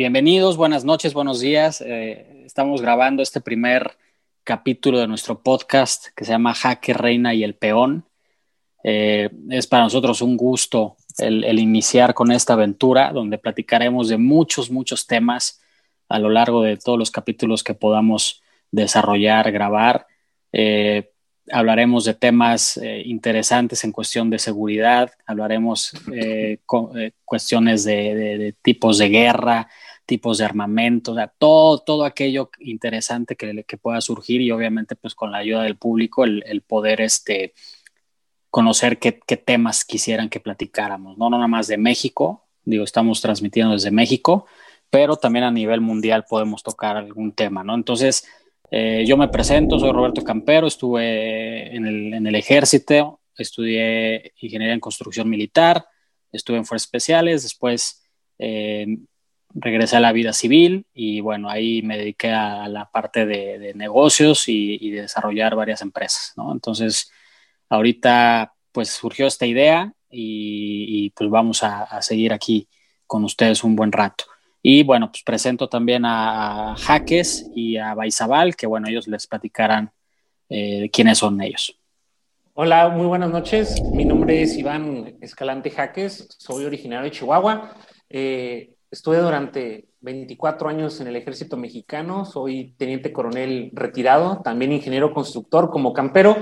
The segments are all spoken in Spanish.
bienvenidos, buenas noches, buenos días. Eh, estamos grabando este primer capítulo de nuestro podcast que se llama Jaque Reina y el Peón. Eh, es para nosotros un gusto el, iniciar con esta aventura donde platicaremos de muchos, muchos temas a lo largo de todos los capítulos que podamos desarrollar, grabar. Eh, hablaremos de temas interesantes en cuestión de seguridad, hablaremos cuestiones de, tipos de guerra, tipos de armamento, todo, todo aquello interesante que, pueda surgir y obviamente pues con la ayuda del público el, el poder este, conocer qué, temas quisieran que platicáramos, ¿no? no nada más de México, digo, estamos transmitiendo desde México, pero también a nivel mundial podemos tocar algún tema, ¿no? Entonces, eh, yo me presento, soy Roberto Campero, estuve en el, ejército, estudié ingeniería en construcción militar, estuve en fuerzas especiales, después eh, regresé a la vida civil y bueno, ahí me dediqué a la parte de, negocios y, y, de desarrollar varias empresas, ¿no? Entonces, ahorita pues surgió esta idea y, pues vamos a, seguir aquí con ustedes un buen rato. Y bueno, pues presento también a Jaques y a Baizabal, que bueno, ellos les platicarán eh, quiénes son ellos. Hola, muy buenas noches. Mi nombre es Iván Escalante Jaques, soy originario de Chihuahua. Eh, estuve durante 24 años en el ejército mexicano, soy teniente coronel retirado, también ingeniero constructor como campero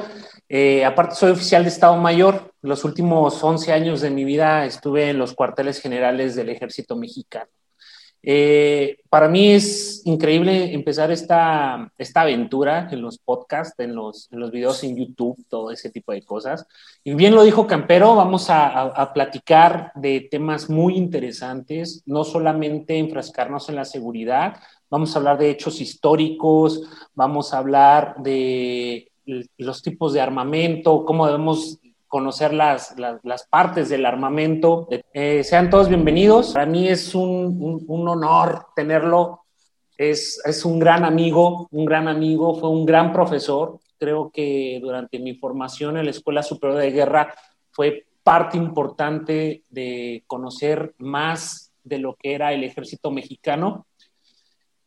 eh, aparte, soy oficial de Estado Mayor. Los últimos 11 años de mi vida estuve en los cuarteles generales del ejército mexicano. Eh, para mí es increíble empezar esta, esta aventura en los podcasts, en los, en los videos en YouTube, todo ese tipo de cosas. Y bien lo dijo Campero, vamos a, a platicar de temas muy interesantes, no solamente enfrascarnos en la seguridad, vamos a hablar de hechos históricos, vamos a hablar de los tipos de armamento, cómo debemos conocer las, las, partes del armamento. Eh, sean todos bienvenidos. Para mí es un, un, honor tenerlo. Es, es, un gran amigo, un gran amigo, fue un gran profesor. Creo que durante mi formación en la Escuela Superior de Guerra fue parte importante de conocer más de lo que era el ejército mexicano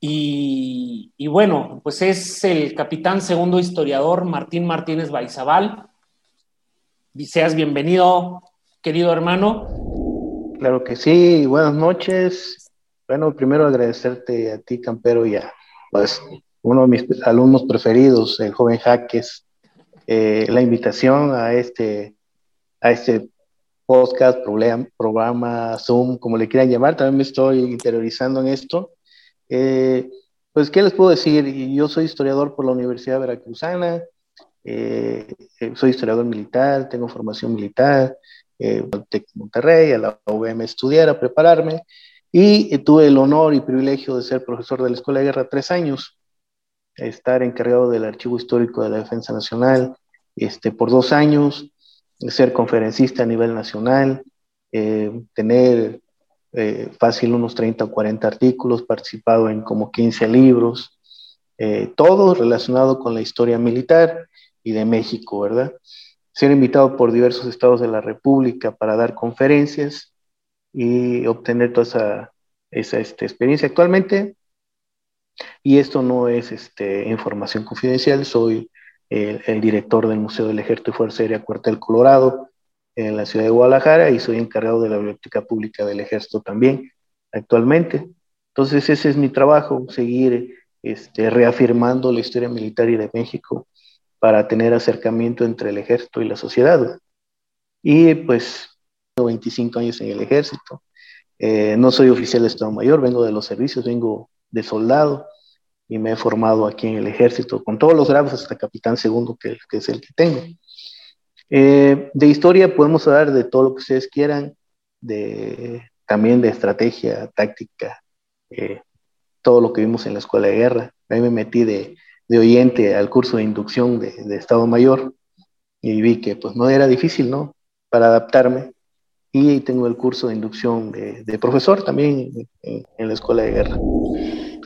y, bueno, pues es el capitán segundo historiador Martín Martínez Baizabal. Seas bienvenido, querido hermano. Claro que sí, buenas noches. Bueno, primero agradecerte a ti, Campero, y a pues, uno de mis alumnos preferidos, el joven Jaques, eh, la invitación a este, a este podcast, programa, programa, Zoom, como le quieran llamar. También me estoy interiorizando en esto eh, pues, ¿qué les puedo decir? Yo soy historiador por la Universidad Veracruzana, eh, eh, soy historiador militar, tengo formación militar, eh, Monterrey, a la UVM estudiar, a prepararme, y tuve el honor y privilegio de ser profesor de la Escuela de Guerra tres años, estar encargado del Archivo Histórico de la Defensa Nacional este, por dos años, ser conferencista a nivel nacional, tener eh, fácil unos 30 o 40 artículos, participado en como 15 libros, eh, todo relacionado con la historia militar y de México, ¿verdad? Ser invitado por diversos estados de la República para dar conferencias y obtener toda esa, esa este, experiencia actualmente. Y esto no es este, información confidencial, soy el, el director del Museo del Ejército y Fuerza Aérea Cuartel Colorado, en la ciudad de Guadalajara y soy encargado de la Biblioteca Pública del Ejército también actualmente. Entonces ese es mi trabajo, seguir este, reafirmando la historia militar y de México para tener acercamiento entre el ejército y la sociedad. Y pues, tengo 25 años en el ejército. Eh, no soy oficial de Estado Mayor, vengo de los servicios, vengo de soldado y me he formado aquí en el ejército con todos los grados hasta capitán segundo, que, es el que tengo. Eh, de historia podemos hablar de todo lo que ustedes quieran, de, también de estrategia, táctica, eh, todo lo que vimos en la escuela de guerra. Ahí me metí de, de oyente al curso de inducción de, de, Estado Mayor y vi que pues no era difícil, ¿no? Para adaptarme. Y tengo el curso de inducción de, de profesor también en, en, la escuela de guerra.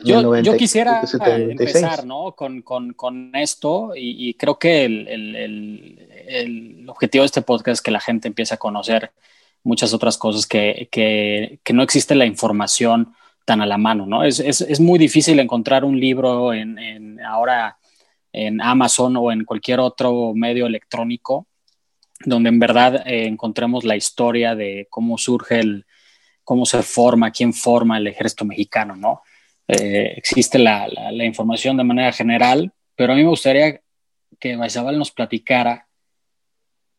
Yo, yo, quisiera empezar ¿no? con, con, con esto y, y, creo que el, el, el objetivo de este podcast es que la gente empiece a conocer muchas otras cosas que, que, que no existe la información tan a la mano, ¿no? Es, es, es muy difícil encontrar un libro en, ahora en Amazon o en cualquier otro medio electrónico donde en verdad eh, encontremos la historia de cómo surge el, cómo se forma, quién forma el ejército mexicano, ¿no? Eh, existe la, la, información de manera general, pero a mí me gustaría que Baizabal nos platicara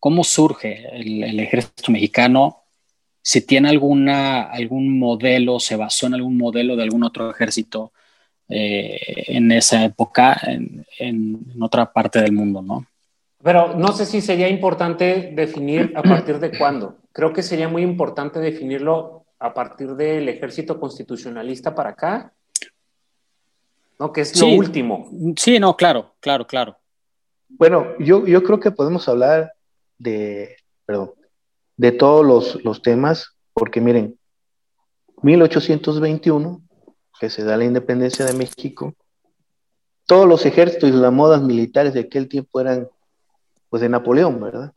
cómo surge el ejército mexicano, si tiene alguna, algún modelo, se basó en algún modelo de algún otro ejército eh, en esa época, en, en, otra parte del mundo, ¿no? Pero no sé si sería importante definir a partir de cuándo. Creo que sería muy importante definirlo a partir del ejército constitucionalista para acá, ¿no? Que es lo último. Sí, no, claro, claro, claro. Bueno, yo, yo creo que podemos hablar de, perdón, de todos los, los temas, porque miren, 1821, que se da la independencia de México, todos los ejércitos y las modas militares de aquel tiempo eran pues de Napoleón, ¿verdad?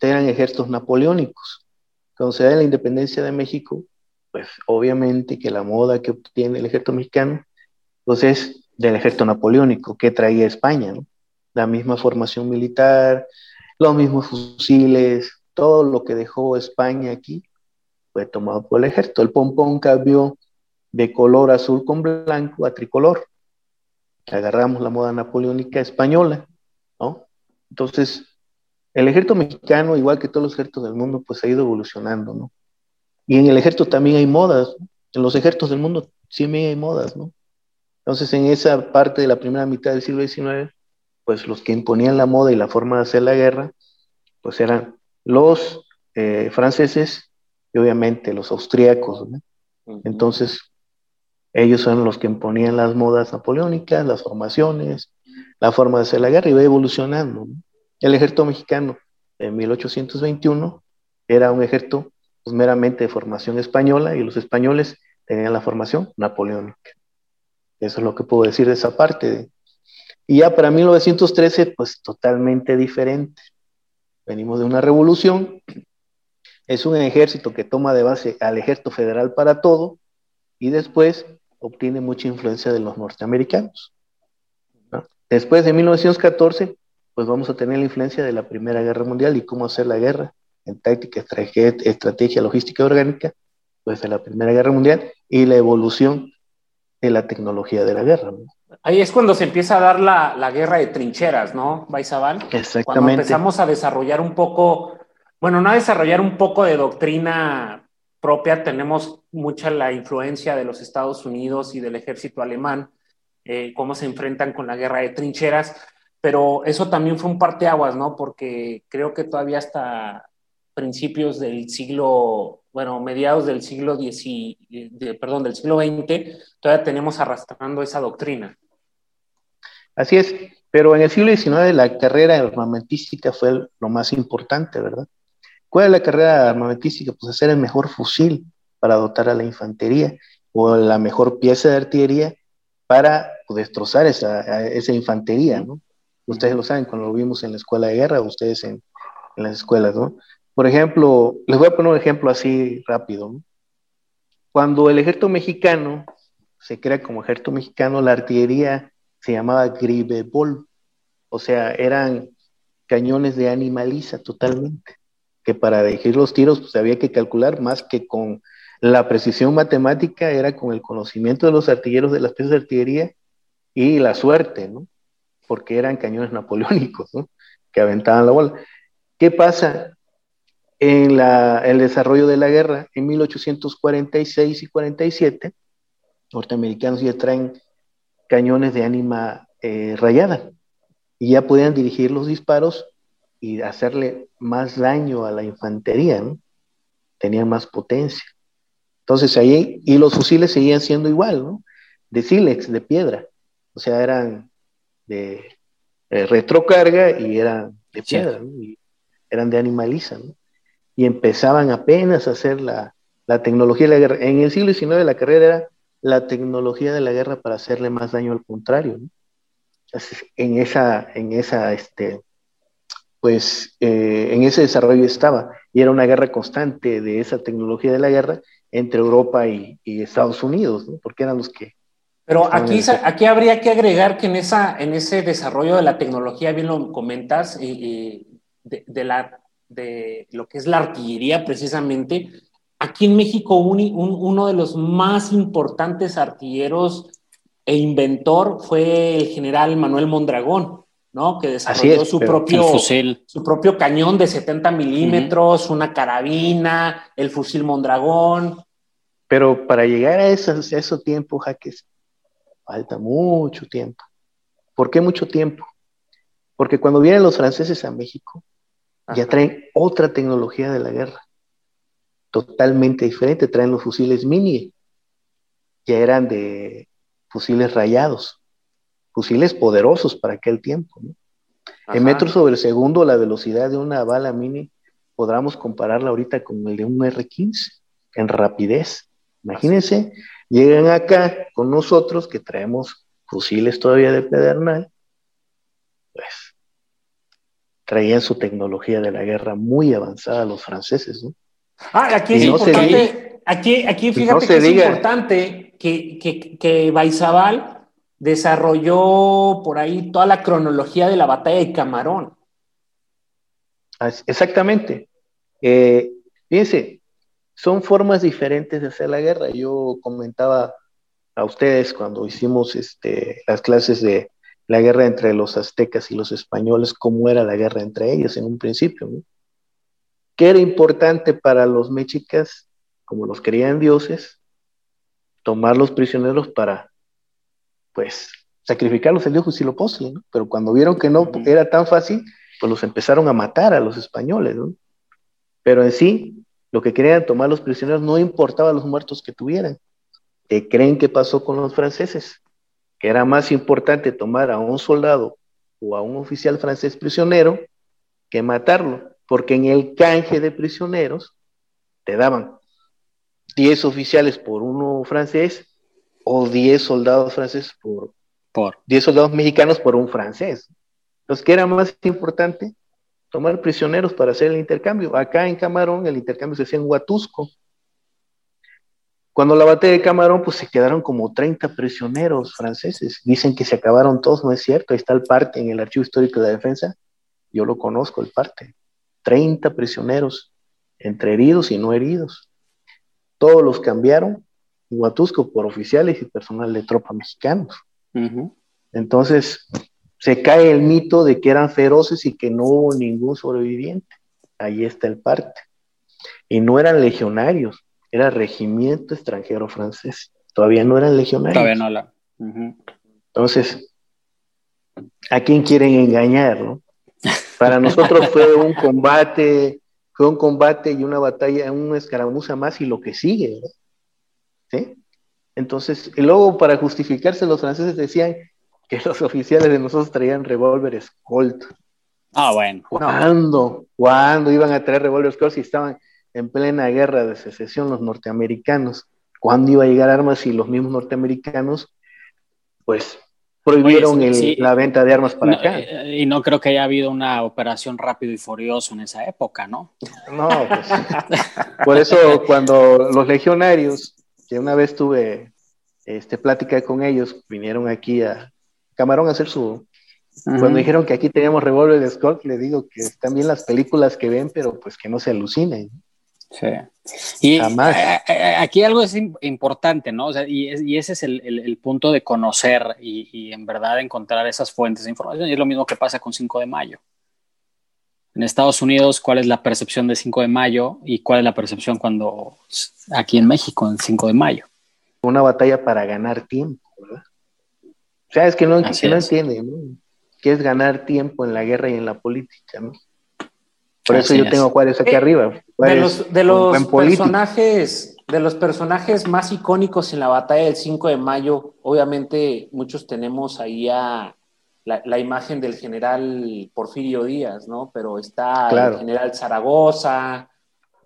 Eran ejércitos napoleónicos. Cuando se da la independencia de México, pues obviamente que la moda que obtiene el ejército mexicano, pues es del ejército napoleónico que traía España, ¿no? La misma formación militar, los mismos fusiles, todo lo que dejó España aquí fue tomado por el ejército. El pompón cambió de color azul con blanco a tricolor. Agarramos la moda napoleónica española, ¿no? Entonces, el ejército mexicano, igual que todos los ejércitos del mundo, pues ha ido evolucionando, ¿no? Y en el ejército también hay modas, en los ejércitos del mundo siempre hay modas, ¿no? Entonces, en esa parte de la primera mitad del siglo XIX, pues los que imponían la moda y la forma de hacer la guerra, pues eran los eh, franceses y obviamente los austríacos, ¿no? Entonces, ellos son los que imponían las modas napoleónicas, las formaciones, la forma de hacer la guerra y va evolucionando. El ejército mexicano en 1821 era un ejército pues, meramente de formación española y los españoles tenían la formación napoleónica. Eso es lo que puedo decir de esa parte. Y ya para 1913, pues totalmente diferente. Venimos de una revolución, es un ejército que toma de base al ejército federal para todo y después obtiene mucha influencia de los norteamericanos. Después de 1914, pues vamos a tener la influencia de la Primera Guerra Mundial y cómo hacer la guerra en táctica, estrategia, logística orgánica, pues de la Primera Guerra Mundial y la evolución de la tecnología de la guerra. Ahí es cuando se empieza a dar la, la guerra de trincheras, ¿no, Baizabal? Exactamente. Cuando empezamos a desarrollar un poco, bueno, no a desarrollar un poco de doctrina propia, tenemos mucha la influencia de los Estados Unidos y del ejército alemán, eh, cómo se enfrentan con la guerra de trincheras, pero eso también fue un parteaguas, ¿no? Porque creo que todavía hasta principios del siglo, bueno, mediados del siglo X, de, perdón, del siglo XX, todavía tenemos arrastrando esa doctrina. Así es, pero en el siglo XIX la carrera armamentística fue lo más importante, ¿verdad? ¿Cuál es la carrera armamentística? Pues hacer el mejor fusil para dotar a la infantería o la mejor pieza de artillería para destrozar esa, esa infantería, ¿no? Ustedes lo saben cuando lo vimos en la escuela de guerra, ustedes en, en las escuelas, ¿no? Por ejemplo, les voy a poner un ejemplo así rápido. ¿no? Cuando el ejército mexicano se crea como ejército mexicano, la artillería se llamaba gribebol, o sea, eran cañones de animaliza totalmente, que para dirigir los tiros pues, había que calcular más que con la precisión matemática era con el conocimiento de los artilleros de las piezas de artillería y la suerte, ¿no? Porque eran cañones napoleónicos, ¿no? Que aventaban la bola. ¿Qué pasa en la, el desarrollo de la guerra? En 1846 y 47, norteamericanos ya traen cañones de ánima eh, rayada y ya podían dirigir los disparos y hacerle más daño a la infantería, ¿no? Tenían más potencia. Entonces ahí, y los fusiles seguían siendo igual, ¿no? De sílex, de piedra. O sea, eran de retrocarga y eran de piedra, ¿no? y eran de animaliza, ¿no? Y empezaban apenas a hacer la, la tecnología de la guerra. En el siglo XIX la carrera era la tecnología de la guerra para hacerle más daño al contrario, ¿no? Entonces, en esa, en esa, este, pues, eh, en ese desarrollo estaba, y era una guerra constante de esa tecnología de la guerra entre Europa y, Estados Unidos, ¿no? porque eran los que... Pero aquí, aquí habría que agregar que en, esa, en ese desarrollo de la tecnología, bien lo comentas, de, la, de lo que es la artillería precisamente, aquí en México uno de los más importantes artilleros e inventor fue el general Manuel Mondragón, ¿no? Que desarrolló su, propio, su propio cañón de 70 milímetros, una carabina, el fusil Mondragón. Pero para llegar a esos, tiempos, tiempo, Jaques, falta mucho tiempo. ¿Por qué mucho tiempo? Porque cuando vienen los franceses a México, ya traen otra tecnología de la guerra, totalmente diferente. Traen los fusiles mini, que eran de fusiles rayados fusiles poderosos para aquel tiempo. En metros sobre segundo, la velocidad de una bala mini, podríamos compararla ahorita con el de un R-15 en rapidez. Imagínense, llegan acá con nosotros que traemos fusiles todavía de pedernal, pues traían su tecnología de la guerra muy avanzada los franceses, ¿no? Ah, aquí es importante, aquí, aquí fíjate que es importante que, que, que Baizabal desarrolló por ahí toda la cronología de la batalla de Camarón. Exactamente. Eh, fíjense, son formas diferentes de hacer la guerra. Yo comentaba a ustedes cuando hicimos este, las clases de la guerra entre los aztecas y los españoles, cómo era la guerra entre ellos en un principio. ¿no? ¿Qué era importante para los mexicas, como los querían dioses? Tomar los prisioneros para pues sacrificarlos el dios lo ¿no? Pero cuando vieron que no era tan fácil, pues los empezaron a matar a los españoles, ¿no? Pero en sí, lo que querían tomar los prisioneros no importaba los muertos que tuvieran. ¿Qué creen que pasó con los franceses? Que era más importante tomar a un soldado o a un oficial francés prisionero que matarlo, porque en el canje de prisioneros te daban 10 oficiales por uno francés o 10 soldados franceses por, por 10 soldados mexicanos por un francés. Entonces, ¿qué era más importante? Tomar prisioneros para hacer el intercambio. Acá en Camarón el intercambio se hacía en Huatusco. Cuando la batalla de Camarón, pues se quedaron como 30 prisioneros franceses. Dicen que se acabaron todos, no es cierto. Ahí está el parte en el Archivo Histórico de la Defensa. Yo lo conozco, el parte. 30 prisioneros, entre heridos y no heridos. Todos los cambiaron Huatusco por oficiales y personal de tropa mexicanos. Entonces, se cae el mito de que eran feroces y que no hubo ningún sobreviviente. Ahí está el parte. Y no eran legionarios, era regimiento extranjero francés. Todavía no eran legionarios. Todavía no la. Entonces, ¿a quién quieren engañar? No? Para nosotros fue un combate, fue un combate y una batalla, una escaramuza más y lo que sigue. ¿sí? Entonces, y luego para justificarse los franceses decían que los oficiales de nosotros traían revólveres Colt. Ah, bueno. ¿Cuándo? ¿Cuándo iban a traer revólveres Colt si estaban en plena guerra de secesión los norteamericanos? ¿Cuándo iba a llegar armas si los mismos norteamericanos, pues, prohibieron la venta de armas para acá? Eh, y no creo que haya habido una operación rápido y furioso en esa época, ¿no? No, pues. por eso cuando los legionarios que una vez tuve este, plática con ellos, vinieron aquí a Camarón a hacer su... Cuando dijeron que aquí teníamos revólver de Scott, le digo que están bien las películas que ven, pero pues que no se alucinen. Sí. Y Jamás. aquí algo es importante, ¿no? O sea, y, ese es el, punto de conocer y, y, en verdad encontrar esas fuentes de información. Y es lo mismo que pasa con 5 de mayo. En Estados Unidos, ¿cuál es la percepción de 5 de mayo y cuál es la percepción cuando aquí en México, en 5 de mayo? Una batalla para ganar tiempo, ¿verdad? O sea, es que no, entiende, ¿no? ¿Qué es ganar tiempo en la guerra y en la política, ¿no? Por eso yo tengo Juárez aquí eh, arriba. de los, de los personajes, de los personajes más icónicos en la batalla del 5 de mayo, obviamente muchos tenemos ahí a, la, imagen del general Porfirio Díaz, ¿no? Pero está el general Zaragoza.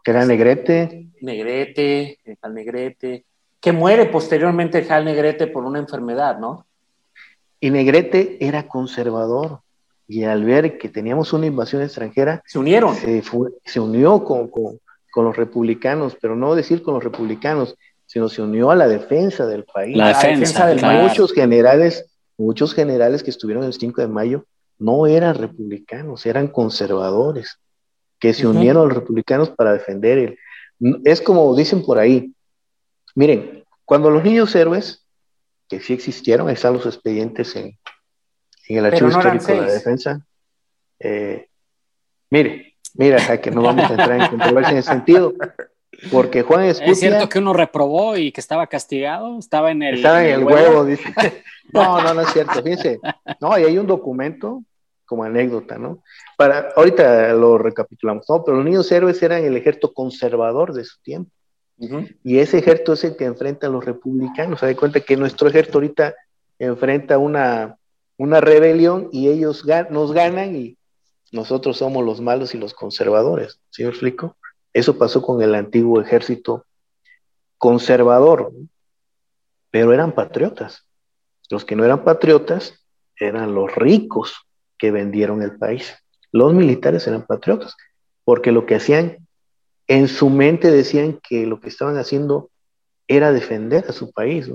Que era Negrete. Negrete, el Negrete, que muere posteriormente el Negrete por una enfermedad, ¿no? Y Negrete era conservador. Y al ver que teníamos una invasión extranjera, se unieron. Se, se unió con, con los republicanos, pero no decir con los republicanos, sino se unió a la defensa del país. La defensa, de muchos generales, muchos generales que estuvieron el 5 de mayo no eran republicanos, eran conservadores, que se unieron a los republicanos para defender el... Es como dicen por ahí, miren, cuando los niños héroes, que sí existieron, ahí están los expedientes en, el archivo histórico de la defensa, eh, mire, mira, que no vamos a entrar en controversia en ese sentido, porque Juan Escutia... ¿Es cierto que uno reprobó y que estaba castigado? Estaba en el, estaba en el, huevo. dice. No, no, no es cierto, fíjense. No, y hay un documento como anécdota, ¿no? Para, ahorita lo recapitulamos, ¿no? Pero los niños héroes eran el ejército conservador de su tiempo. Y ese ejército es el que enfrenta a los republicanos. Se da cuenta que nuestro ejército ahorita enfrenta una, una rebelión y ellos nos ganan y nosotros somos los malos y los conservadores. ¿Sí me explico? Eso pasó con el antiguo ejército conservador, pero eran patriotas. Los que no eran patriotas eran los ricos que vendieron el país. Los militares eran patriotas, porque lo que hacían en su mente decían que lo que estaban haciendo era defender a su país,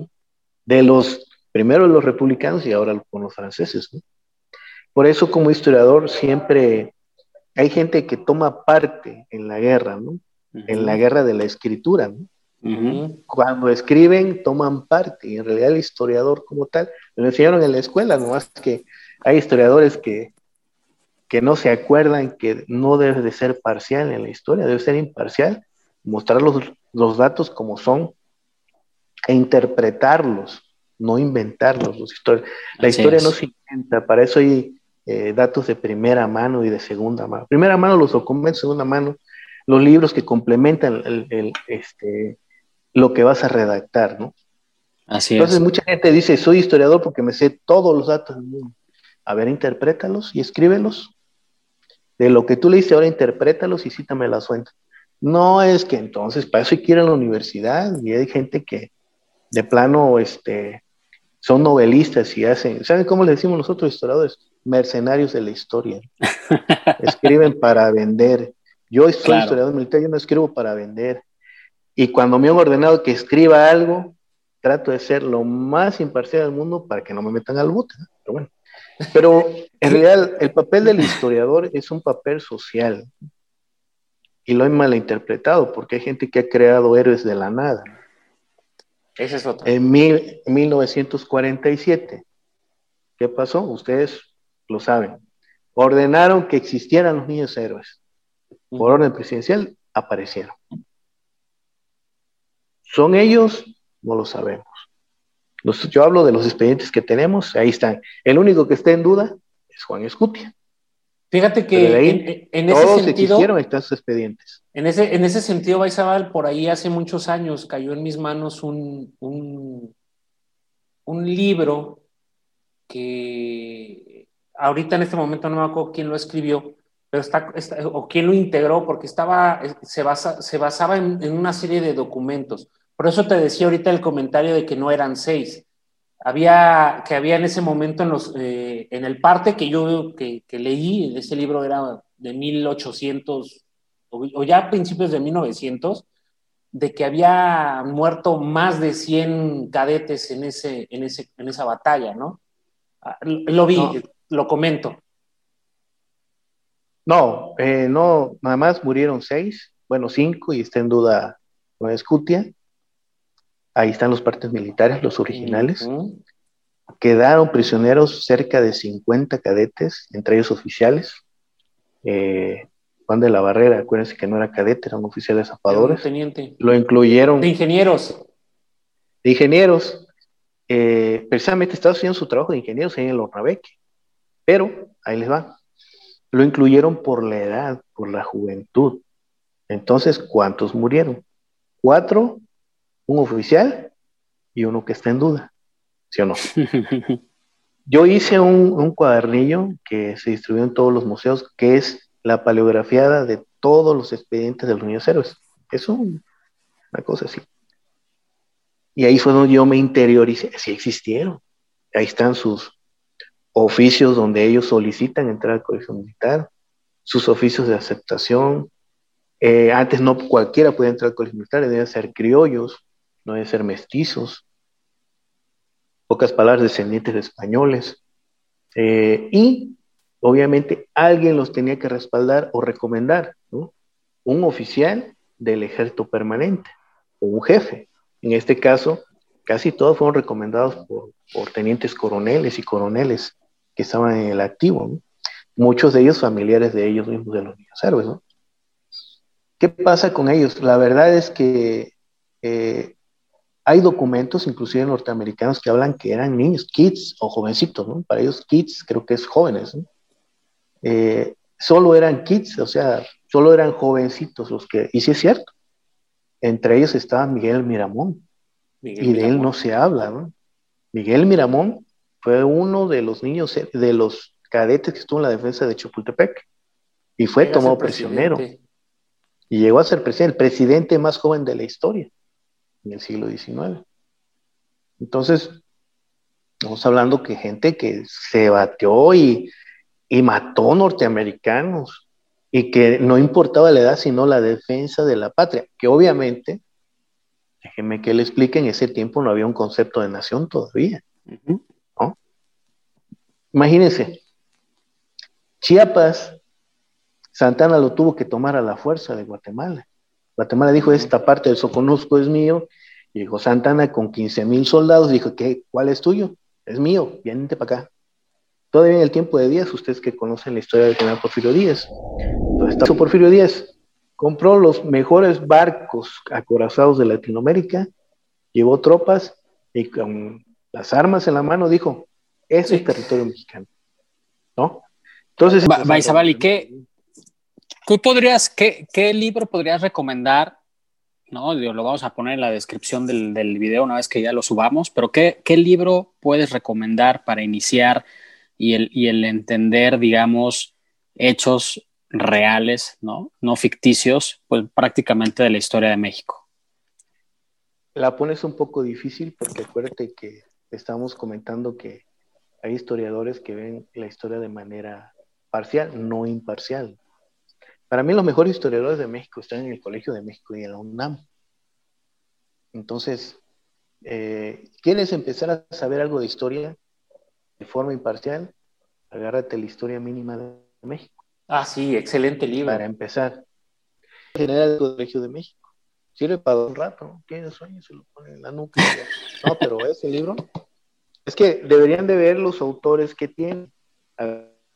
De los, primero los republicanos y ahora con los franceses, Por eso como historiador siempre hay gente que toma parte en la guerra, ¿no? En la guerra de la escritura, Cuando escriben, toman parte, y en realidad el historiador como tal, lo enseñaron en la escuela, no más que hay historiadores que, que no se acuerdan que no debe de ser parcial en la historia, debe ser imparcial, mostrar los, los datos como son e interpretarlos, no inventarlos. Los la historia no se inventa, para eso hay eh, datos de primera mano y de segunda mano. Primera mano los documentos, segunda mano los libros que complementan el, este, lo que vas a redactar, ¿no? Así Entonces mucha gente dice, soy historiador porque me sé todos los datos del mundo. A ver, interprétalos y escríbelos. De lo que tú leíste ahora, interprétalos y cítame la fuente. No es que entonces, para eso hay que ir a la universidad y hay gente que de plano este, son novelistas y hacen, ¿saben cómo le decimos nosotros historiadores? mercenarios de la historia. Escriben para vender. Yo soy historiador militar, yo no escribo para vender. Y cuando me han ordenado que escriba algo, trato de ser lo más imparcial del mundo para que no me metan al bote. Pero bueno. Pero en realidad el papel del historiador es un papel social. Y lo he malinterpretado porque hay gente que ha creado héroes de la nada. Ese es otro. En, mil, en 1947, ¿qué pasó? Ustedes lo saben, ordenaron que existieran los niños héroes. Por orden presidencial aparecieron. ¿Son ellos? No lo sabemos. yo hablo de los expedientes que tenemos, ahí están. El único que está en duda es Juan Escutia. Fíjate que en, ese sentido. existieron estos expedientes. En ese, en ese sentido, Baizabal, por ahí hace muchos años cayó en mis manos un, un, libro que ahorita en este momento no me acuerdo quién lo escribió, pero está, o quién lo integró, porque estaba, se, basa, se basaba en, una serie de documentos. Por eso te decía ahorita el comentario de que no eran seis. Había, que había en ese momento en, los, eh, en el parte que yo que, que leí, ese libro era de 1800, o, ya a principios de 1900, de que había muerto más de 100 cadetes en, ese, en, ese, en esa batalla, ¿no? Ah, lo vi, lo comento. No, eh, no, nada más murieron seis, bueno, cinco, y está en duda no Escutia. Ahí están los partes militares, los originales. Quedaron prisioneros cerca de 50 cadetes, entre ellos oficiales. Eh, Juan de la Barrera, acuérdense que no era cadete, eran oficiales zapadores. Teniente. Lo incluyeron. De ingenieros. De ingenieros. Eh, precisamente estaba haciendo su trabajo de ingenieros ahí en el Ornabeque. Pero, ahí les va, lo incluyeron por la edad, por la juventud. Entonces, ¿cuántos murieron? Cuatro, un oficial y uno que está en duda, ¿sí o no? Yo hice un, cuadernillo que se distribuyó en todos los museos, que es la paleografiada de todos los expedientes de los niños héroes. Es una cosa así. Y ahí fue donde yo me interioricé, sí existieron. Ahí están sus, oficios donde ellos solicitan entrar al colegio militar, sus oficios de aceptación, Eh, antes no cualquiera podía entrar al colegio militar, debían ser criollos, no debían ser mestizos, pocas palabras descendientes de españoles. Eh, y obviamente alguien los tenía que respaldar o recomendar, ¿no? Un oficial del ejército permanente o un jefe. En este caso, casi todos fueron recomendados por, tenientes coroneles y coroneles que estaban en el activo, muchos de ellos familiares de ellos mismos, de los niños héroes. ¿no? ¿Qué pasa con ellos? La verdad es que eh, hay documentos, inclusive norteamericanos, que hablan que eran niños, kids o jovencitos, ¿no? Para ellos, kids creo que es jóvenes, ¿no? Eh, solo eran kids, o sea, solo eran jovencitos los que, y sí es cierto, entre ellos estaba Miguel Miramón, y de él no se habla, ¿no? Miguel Miramón fue uno de los niños, de los cadetes que estuvo en la defensa de Chapultepec, y fue tomado prisionero, y llegó a ser presidente, el presidente más joven de la historia en el siglo XIX. Entonces, estamos hablando que gente que se batió y, mató norteamericanos y que no importaba la edad, sino la defensa de la patria, que obviamente, déjenme que le explique, en ese tiempo no había un concepto de nación todavía. Imagínense, Chiapas, Santana lo tuvo que tomar a la fuerza de Guatemala. Guatemala dijo, esta parte del Soconusco es mío. Y dijo Santana con 15 mil soldados, dijo, ¿qué? ¿cuál es tuyo? Es mío, vienen para acá. Todavía en el tiempo de Díaz, ustedes que conocen la historia del general Porfirio Díaz. Entonces, Porfirio Díaz compró los mejores barcos acorazados de Latinoamérica, llevó tropas y con las armas en la mano dijo, ese es territorio mexicano. ¿No? Entonces... ¿y qué, ¿Tú podrías, qué, qué libro podrías recomendar? ¿no? Lo vamos a poner en la descripción del, del video una vez que ya lo subamos, pero ¿qué, ¿qué, libro puedes recomendar para iniciar y el, y el entender, digamos, hechos reales, ¿no? no ficticios, pues prácticamente de la historia de México? La pones un poco difícil porque acuérdate que estamos comentando que hay historiadores que ven la historia de manera parcial, no imparcial. Para mí los mejores historiadores de México están en el Colegio de México y en la UNAM. Entonces, eh, ¿quieres empezar a saber algo de historia de forma imparcial? Agárrate la historia mínima de México. Ah, sí, excelente libro. Para empezar. General del Colegio de México. Sirve para un rato, ¿no? sueño? Se lo pone en la nuca. No, pero ese libro. Es que deberían de ver los autores que tienen.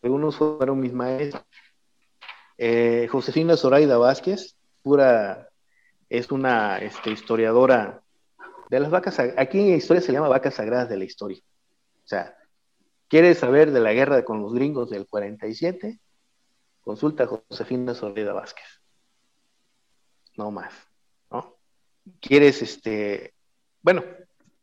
Algunos fueron mis maestros eh, Josefina Zoraida Vázquez, pura, es una este, historiadora de las vacas, aquí en historia se llama vacas sagradas de la historia. O sea, ¿quieres saber de la guerra con los gringos del 47? Consulta a Josefina Zoraida Vázquez. No más, ¿no? ¿Quieres, este, bueno,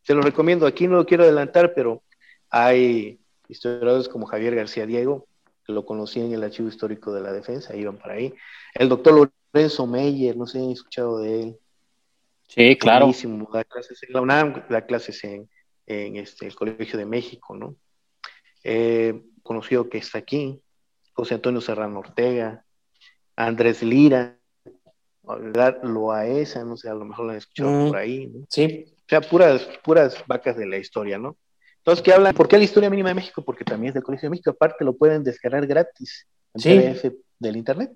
se lo recomiendo, aquí no lo quiero adelantar, pero hay historiadores como Javier García Diego, lo conocí en el archivo histórico de la defensa, iban para ahí. El doctor Lorenzo Meyer, no sé si han escuchado de él. Sí, claro. da clases en la UNAM, da clases en, este, el Colegio de México, ¿no? Eh, conocido que está aquí, José Antonio Serrano Ortega, Andrés Lira, ¿verdad? Loaesa, no sé, a lo mejor lo han escuchado mm. por ahí, ¿no? Sí. O sea, puras, puras vacas de la historia, ¿no? Entonces, ¿qué hablan? ¿Por qué la historia mínima de México? Porque también es del Colegio de México. Aparte, lo pueden descargar gratis en PDF del Internet.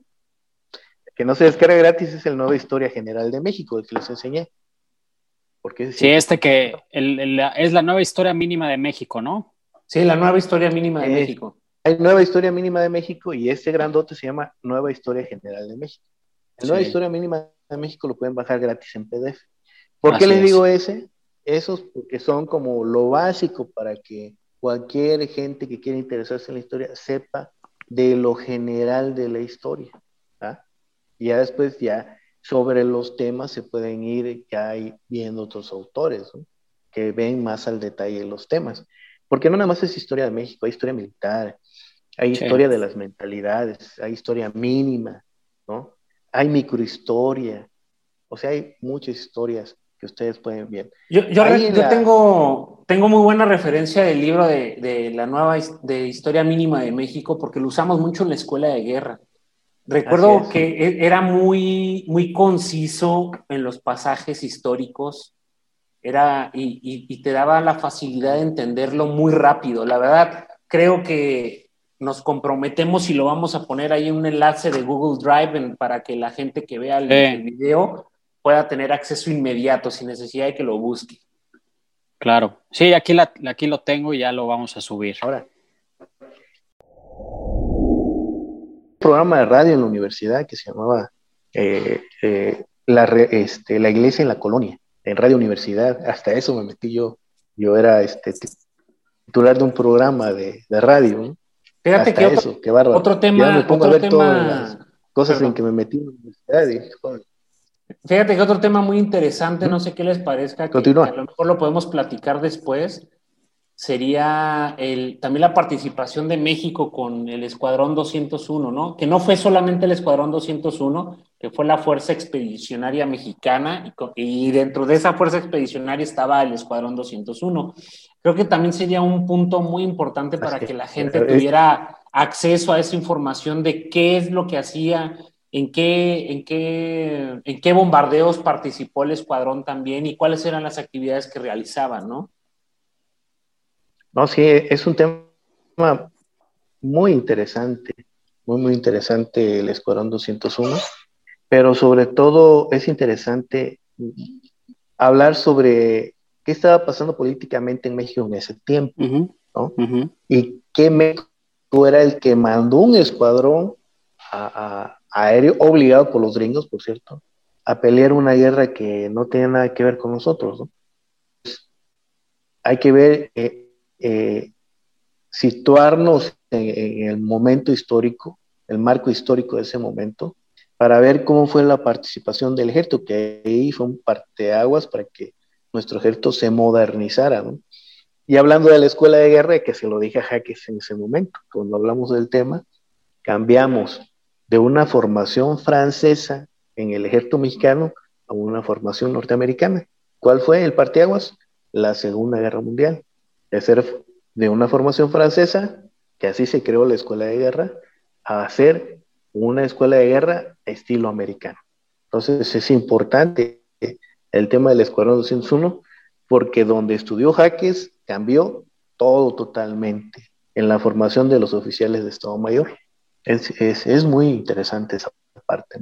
que no se descarga gratis es el Nueva Historia General de México, el que les enseñé. Porque sí, este que es la nueva historia mínima de México, ¿no? Sí, la nueva historia mínima de eh, México. Hay nueva historia mínima de México y este grandote se llama Nueva Historia General de México. La nueva historia mínima de México lo pueden bajar gratis en PDF. ¿Por qué les digo ese? Esos porque son como lo básico para que cualquier gente que quiera interesarse en la historia sepa de lo general de la historia. ¿ah? Y ya después ya sobre los temas se pueden ir ya viendo otros autores que ven más al detalle los temas. Porque no nada más es historia de México, hay historia militar, hay historia de las mentalidades, hay historia mínima, ¿no? Hay microhistoria, o sea, hay muchas historias ustedes pueden ver. Yo, yo, tengo, tengo muy buena referencia del libro de, de, la nueva de Historia Mínima de México porque lo usamos mucho en la escuela de guerra. Recuerdo que e, era muy, muy conciso en los pasajes históricos era, y, te daba la facilidad de entenderlo muy rápido. La verdad, creo que nos comprometemos y lo vamos a poner ahí en un enlace de Google Drive para que la gente que vea el, video pueda tener acceso inmediato sin necesidad de que lo busque. Claro, sí, aquí, la, aquí lo tengo y ya lo vamos a subir. Ahora, programa de radio en la universidad que se llamaba eh, eh, la, este, la Iglesia en la Colonia, en Radio Universidad. Hasta eso me metí yo. Yo era este, titular de un programa de, radio. Fíjate que otro, otro tema. otro tema cosas en que me metí en la universidad. Fíjate que otro tema muy interesante, no sé qué les parezca, que a lo mejor lo podemos platicar después, sería el, también la participación de México con el Escuadrón 201, ¿no? Que no fue solamente el Escuadrón 201, que fue la Fuerza Expedicionaria Mexicana, y, dentro de esa Fuerza Expedicionaria estaba el Escuadrón 201. Creo que también sería un punto muy importante para que, la gente tuviera acceso a esa información de qué es lo que hacía, en qué, en qué, en qué bombardeos participó el escuadrón también y cuáles eran las actividades que realizaban, ¿no? No, sí, es un tema muy interesante, muy, muy interesante el Escuadrón 201, pero sobre todo es interesante hablar sobre qué estaba pasando políticamente en México en ese tiempo, ¿no? Y qué México era el que mandó un escuadrón aéreo, obligado por los gringos, por cierto, a pelear una guerra que no tenía nada que ver con nosotros, ¿no? hay que ver eh, eh, situarnos en, el momento histórico, el marco histórico de ese momento, para ver cómo fue la participación del ejército, que ahí fue un parteaguas para que nuestro ejército se modernizara. Y hablando de la escuela de guerra, que se lo dije a Jaques en ese momento, cuando hablamos del tema, cambiamos de una formación francesa en el ejército mexicano a una formación norteamericana. ¿Cuál fue el parteaguas? La Segunda Guerra Mundial de ser de una formación francesa, que así se creó la escuela de guerra, a hacer una escuela de guerra estilo americano. Entonces es importante el tema del Escuadrón 201, porque donde estudió Jaques cambió todo totalmente en la formación de los oficiales de Estado Mayor. Es, muy interesante esa parte.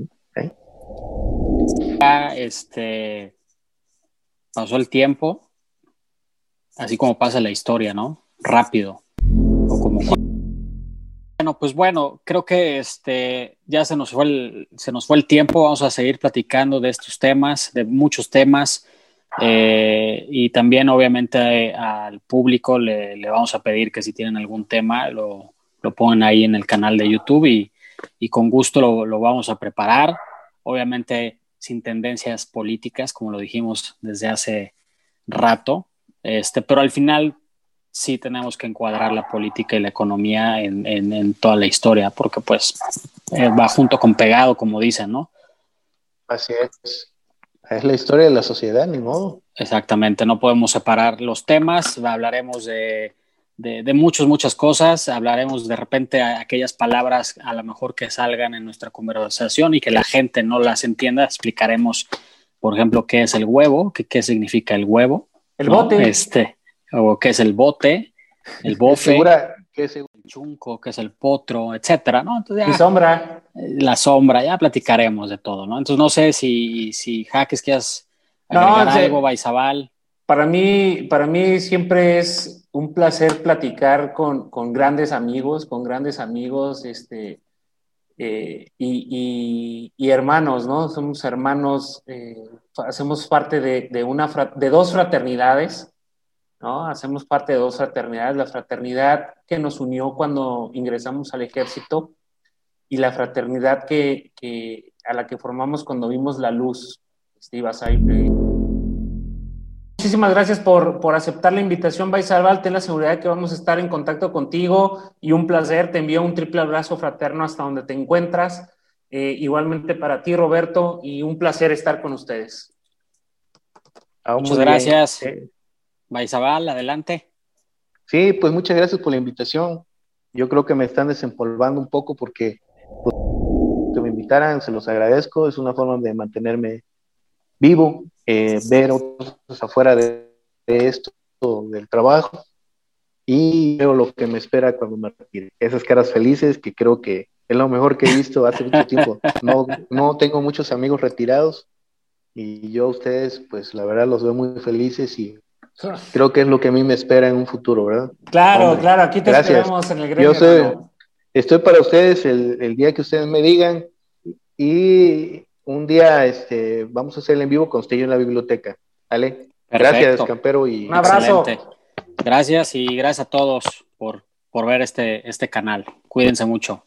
este, pasó el tiempo así como pasa la historia, ¿no? Rápido. Bueno, pues bueno, creo que este, ya se nos, fue el, se nos fue el tiempo, vamos a seguir platicando de estos temas, de muchos temas, eh, y también obviamente al público le, vamos a pedir que si tienen algún tema lo, lo pongan ahí en el canal de YouTube y, y con gusto lo, lo, vamos a preparar, obviamente sin tendencias políticas, como lo dijimos desde hace rato, este, pero al final sí tenemos que encuadrar la política y la economía en, toda la historia, porque pues eh, va junto con pegado, como dicen, ¿no? Así es. Es la historia de la sociedad, ni modo. Exactamente, no podemos separar los temas, hablaremos de, de, muchas, muchas cosas, hablaremos de repente aquellas palabras a lo mejor que salgan en nuestra conversación y que la gente no las entienda, explicaremos, por ejemplo, qué es el huevo, qué, qué significa el huevo, el bote. Este, o qué es el bote, el bofe, es el chunco, qué es el potro, etcétera, ¿no? y sombra. La sombra, ya platicaremos de todo, ¿no? Entonces no sé si, si Jaques quieras agregar no, algo, Baizabal. Para mí, para mí siempre es un placer platicar con, con grandes amigos, con grandes amigos, este, eh, y, y, hermanos, ¿no? Somos hermanos, eh, hacemos parte de, de, una, de dos fraternidades, ¿no? Hacemos parte de dos fraternidades, la fraternidad que nos unió cuando ingresamos al ejército y la fraternidad que, que a la que formamos cuando vimos la luz, Steve Asaipe. Muchísimas gracias por, por aceptar la invitación, Baisabal. Ten la seguridad de que vamos a estar en contacto contigo y un placer. Te envío un triple abrazo fraterno hasta donde te encuentras. Eh, igualmente para ti, Roberto, y un placer estar con ustedes. Ah, muchas gracias. Baisabal, adelante. Sí, pues muchas gracias por la invitación. Yo creo que me están desempolvando un poco porque pues, que me invitaran, se los agradezco, es una forma de mantenerme vivo, eh, ver otros afuera de, esto, del trabajo, y veo lo que me espera cuando me retire. Esas caras felices que creo que es lo mejor que he visto hace mucho tiempo. No, no tengo muchos amigos retirados y yo a ustedes, pues la verdad los veo muy felices y creo que es lo que a mí me espera en un futuro, ¿verdad? Claro, claro, aquí te esperamos en el gremio. Yo estoy para ustedes el, el, día que ustedes me digan y un día este, vamos a hacer el en vivo con usted en la biblioteca. ¿Vale? Gracias, Campero. Y... Un abrazo. Gracias y gracias a todos por, por ver este, este canal. Cuídense mucho.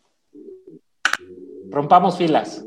Rompamos filas.